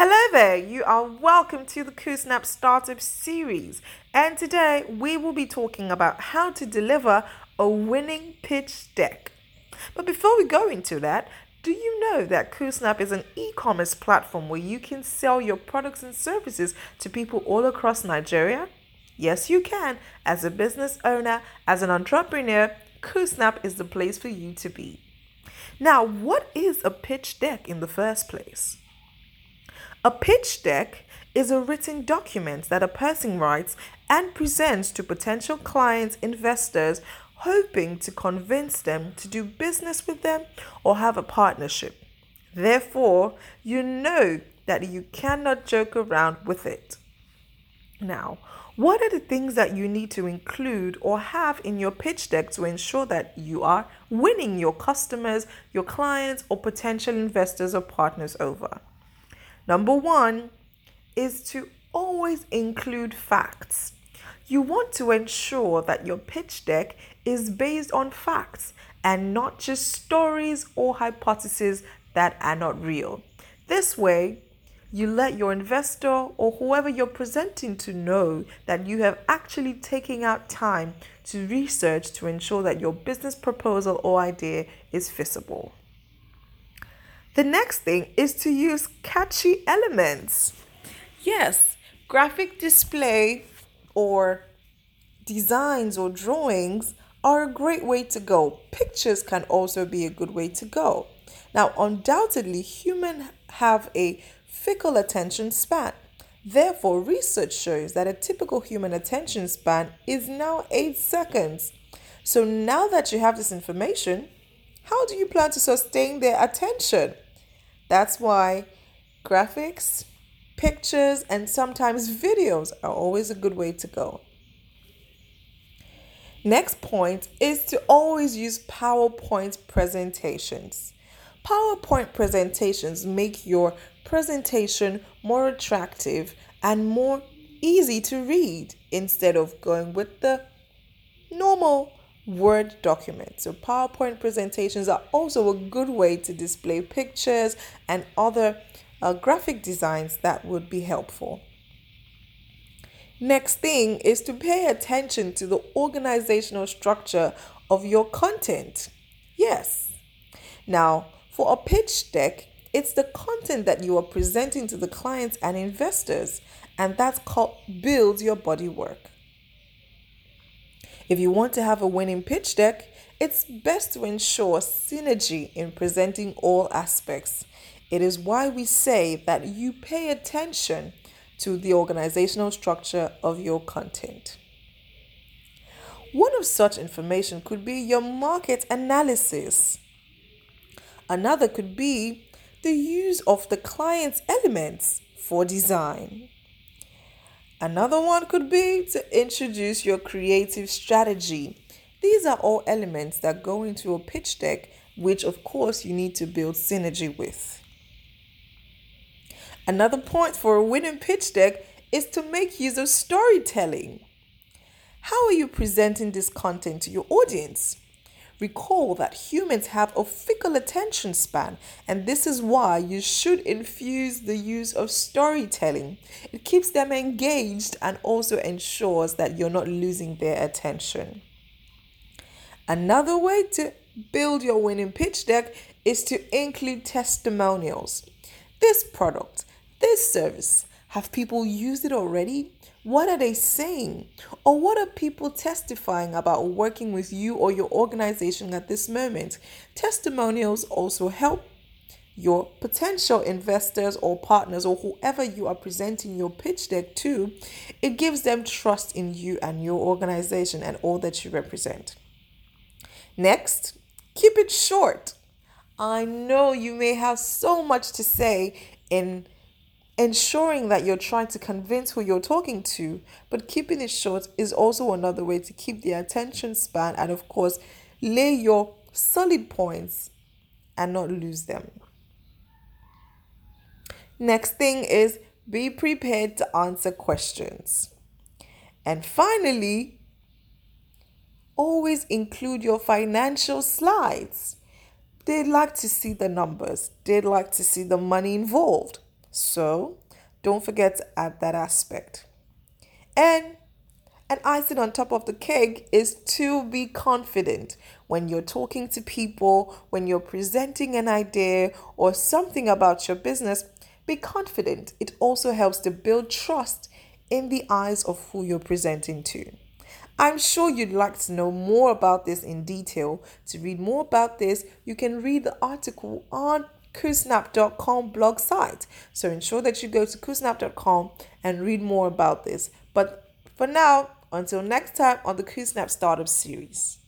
Hello there, you are welcome to the KuSnap Startup Series. And today we will be talking about how to deliver a winning pitch deck. But before we go into that, do you know that KuSnap is an e commerce platform where you can sell your products and services to people all across Nigeria? Yes, you can. As a business owner, as an entrepreneur, KuSnap is the place for you to be. Now, what is a pitch deck in the first place? A pitch deck is a written document that a person writes and presents to potential clients, investors, hoping to convince them to do business with them or have a partnership. Therefore, you know that you cannot joke around with it. Now, what are the things that you need to include or have in your pitch deck to ensure that you are winning your customers, your clients, or potential investors or partners over? Number one is to always include facts. You want to ensure that your pitch deck is based on facts and not just stories or hypotheses that are not real. This way, you let your investor or whoever you're presenting to know that you have actually taken out time to research to ensure that your business proposal or idea is feasible. The next thing is to use catchy elements. Yes, graphic display or designs or drawings are a great way to go. Pictures can also be a good way to go. Now, undoubtedly, humans have a fickle attention span. Therefore, research shows that a typical human attention span is now 8 seconds. So, now that you have this information, how do you plan to sustain their attention? That's why graphics, pictures, and sometimes videos are always a good way to go. Next point is to always use PowerPoint presentations. PowerPoint presentations make your presentation more attractive and more easy to read instead of going with the normal Word document. So, PowerPoint presentations are also a good way to display pictures and other uh, graphic designs that would be helpful. Next thing is to pay attention to the organizational structure of your content. Yes. Now, for a pitch deck, it's the content that you are presenting to the clients and investors, and that's called builds your body work. If you want to have a winning pitch deck, it's best to ensure synergy in presenting all aspects. It is why we say that you pay attention to the organizational structure of your content. One of such information could be your market analysis. Another could be the use of the client's elements for design. Another one could be to introduce your creative strategy. These are all elements that go into a pitch deck, which of course you need to build synergy with. Another point for a winning pitch deck is to make use of storytelling. How are you presenting this content to your audience? Recall that humans have a fickle attention span, and this is why you should infuse the use of storytelling. It keeps them engaged and also ensures that you're not losing their attention. Another way to build your winning pitch deck is to include testimonials. This product, this service, have people used it already? What are they saying? Or what are people testifying about working with you or your organization at this moment? Testimonials also help your potential investors or partners or whoever you are presenting your pitch deck to. It gives them trust in you and your organization and all that you represent. Next, keep it short. I know you may have so much to say in ensuring that you're trying to convince who you're talking to, but keeping it short is also another way to keep the attention span and, of course, lay your solid points and not lose them. Next thing is be prepared to answer questions. And finally, always include your financial slides. They'd like to see the numbers, they'd like to see the money involved. So don't forget to add that aspect. And an icing on top of the cake is to be confident when you're talking to people, when you're presenting an idea or something about your business. Be confident. It also helps to build trust in the eyes of who you're presenting to. I'm sure you'd like to know more about this in detail. To read more about this, you can read the article on koosnap.com blog site. So ensure that you go to koosnap.com and read more about this. But for now, until next time on the Koosnap Startup series.